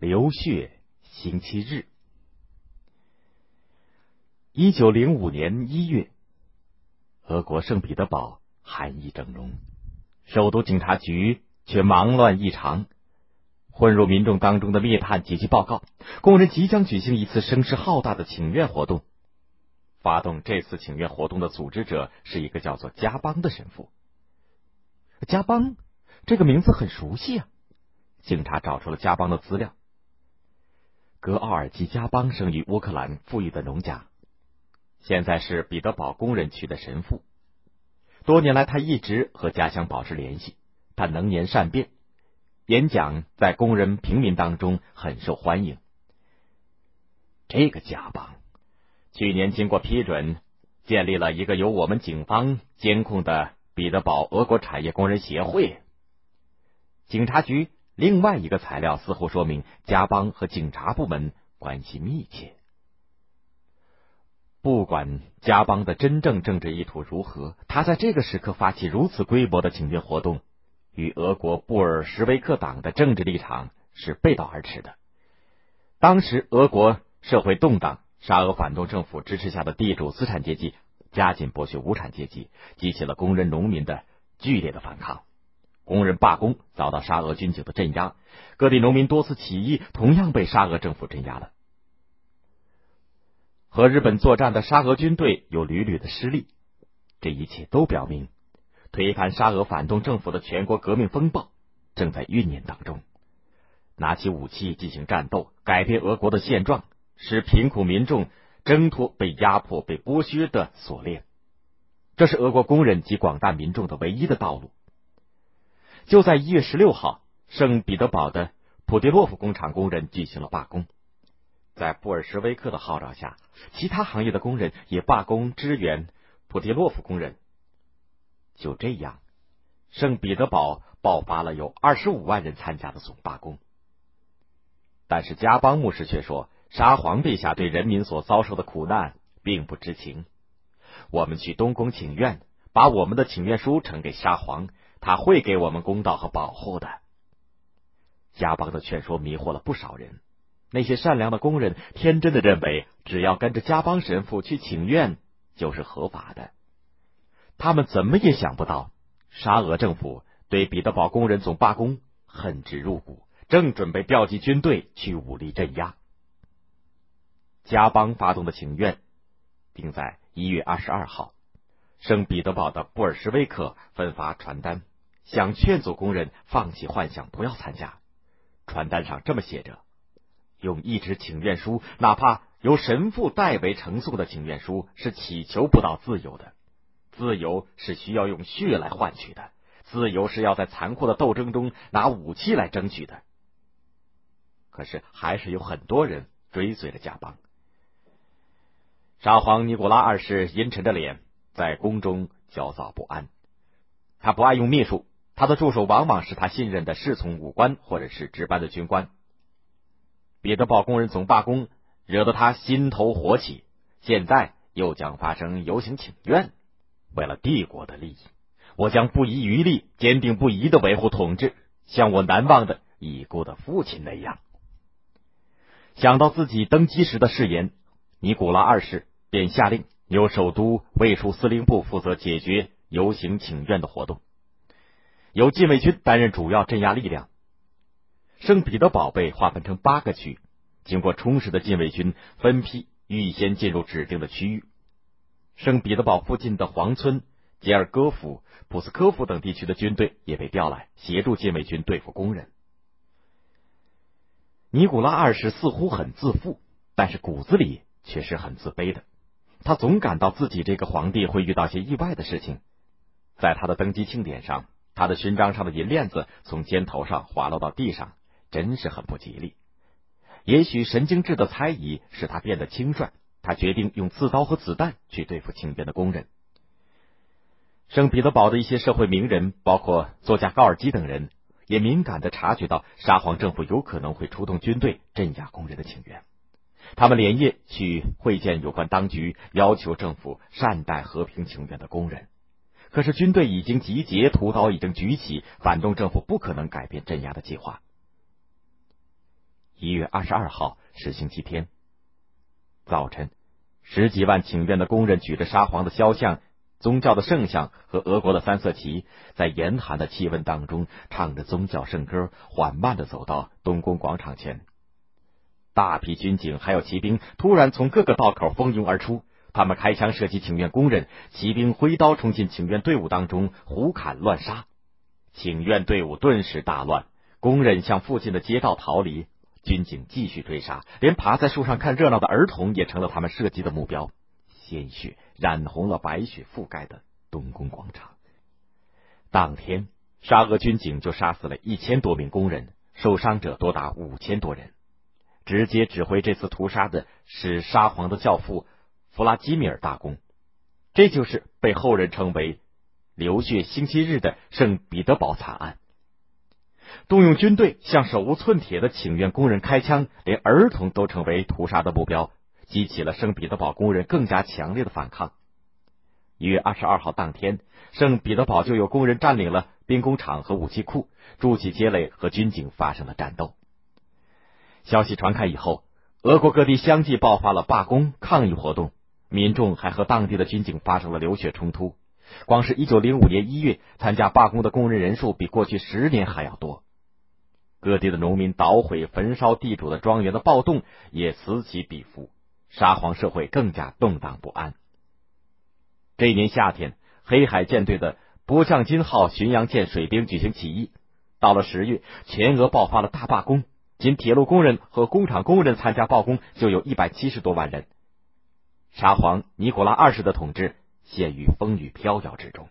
流血星期日，一九零五年一月，俄国圣彼得堡寒意整容，首都警察局却忙乱异常。混入民众当中的密探紧急报告：工人即将举行一次声势浩大的请愿活动。发动这次请愿活动的组织者是一个叫做加邦的神父。加邦这个名字很熟悉啊！警察找出了加邦的资料。格奥尔基·加邦生于乌克兰富裕的农家，现在是彼得堡工人区的神父。多年来，他一直和家乡保持联系。他能言善辩，演讲在工人平民当中很受欢迎。这个加邦去年经过批准，建立了一个由我们警方监控的彼得堡俄国产业工人协会。警察局。另外一个材料似乎说明，加邦和警察部门关系密切。不管加邦的真正政治意图如何，他在这个时刻发起如此规模的请愿活动，与俄国布尔什维克党的政治立场是背道而驰的。当时俄国社会动荡，沙俄反动政府支持下的地主资产阶级加紧剥削无产阶级，激起了工人农民的剧烈的反抗。工人罢工遭到沙俄军警的镇压，各地农民多次起义，同样被沙俄政府镇压了。和日本作战的沙俄军队有屡屡的失利，这一切都表明，推翻沙俄反动政府的全国革命风暴正在酝酿当中。拿起武器进行战斗，改变俄国的现状，使贫苦民众挣脱被压迫、被剥削的锁链，这是俄国工人及广大民众的唯一的道路。就在一月十六号，圣彼得堡的普迪洛夫工厂工人举行了罢工。在布尔什维克的号召下，其他行业的工人也罢工支援普迪洛夫工人。就这样，圣彼得堡爆发了有二十五万人参加的总罢工。但是加邦牧师却说，沙皇陛下对人民所遭受的苦难并不知情。我们去东宫请愿，把我们的请愿书呈给沙皇。他会给我们公道和保护的。加邦的劝说迷惑了不少人。那些善良的工人天真的认为，只要跟着加邦神父去请愿就是合法的。他们怎么也想不到，沙俄政府对彼得堡工人总罢工恨之入骨，正准备调集军队去武力镇压。加邦发动的请愿定在一月二十二号，圣彼得堡的布尔什维克分发传单。想劝阻工人放弃幻想，不要参加。传单上这么写着：“用一纸请愿书，哪怕由神父代为呈送的请愿书，是祈求不到自由的。自由是需要用血来换取的，自由是要在残酷的斗争中拿武器来争取的。”可是，还是有很多人追随了加邦。沙皇尼古拉二世阴沉着脸在宫中焦躁不安，他不爱用秘书。他的助手往往是他信任的侍从武官或者是值班的军官。彼得堡工人总罢工惹得他心头火起，现在又将发生游行请愿。为了帝国的利益，我将不遗余力、坚定不移的维护统治，像我难忘的已故的父亲那样。想到自己登基时的誓言，尼古拉二世便下令由首都卫戍司令部负责解决游行请愿的活动。由禁卫军担任主要镇压力量。圣彼得堡被划分成八个区，经过充实的禁卫军分批预先进入指定的区域。圣彼得堡附近的黄村、杰尔戈夫、普斯科夫等地区的军队也被调来协助禁卫军对付工人。尼古拉二世似乎很自负，但是骨子里却是很自卑的。他总感到自己这个皇帝会遇到些意外的事情。在他的登基庆典上。他的勋章上的银链子从肩头上滑落到地上，真是很不吉利。也许神经质的猜疑使他变得轻率，他决定用刺刀和子弹去对付请愿的工人。圣彼得堡的一些社会名人，包括作家高尔基等人，也敏感的察觉到沙皇政府有可能会出动军队镇压工人的请愿。他们连夜去会见有关当局，要求政府善待和平请愿的工人。可是军队已经集结，屠刀已经举起，反动政府不可能改变镇压的计划。一月二十二号是星期天。早晨，十几万请愿的工人举着沙皇的肖像、宗教的圣像和俄国的三色旗，在严寒的气温当中，唱着宗教圣歌，缓慢的走到东宫广场前。大批军警还有骑兵突然从各个道口蜂拥而出，他们开枪射击请愿工人，骑兵挥刀冲进请愿队伍当中，胡砍乱杀，请愿队伍顿时大乱，工人向附近的街道逃离。军警继续追杀，连爬在树上看热闹的儿童也成了他们射击的目标。鲜血染红了白雪覆盖的东宫广场。当天，沙俄军警就杀死了一千多名工人，受伤者多达五千多人。直接指挥这次屠杀的是沙皇的教父弗拉基米尔大公，这就是被后人称为“流血星期日”的圣彼得堡惨案。动用军队向手无寸铁的请愿工人开枪，连儿童都成为屠杀的目标，激起了圣彼得堡工人更加强烈的反抗。一月二十二号当天，圣彼得堡就有工人占领了兵工厂和武器库，筑起街垒和军警发生了战斗。消息传开以后，俄国各地相继爆发了罢工抗议活动，民众还和当地的军警发生了流血冲突。光是一九零五年一月，参加罢工的工人人数比过去十年还要多。各地的农民捣毁、焚烧地主的庄园的暴动也此起彼伏，沙皇社会更加动荡不安。这一年夏天，黑海舰队的波将金号巡洋舰水兵举行起义。到了十月，全俄爆发了大罢工，仅铁路工人和工厂工人参加罢工就有一百七十多万人。沙皇尼古拉二世的统治。陷于风雨飘摇之中。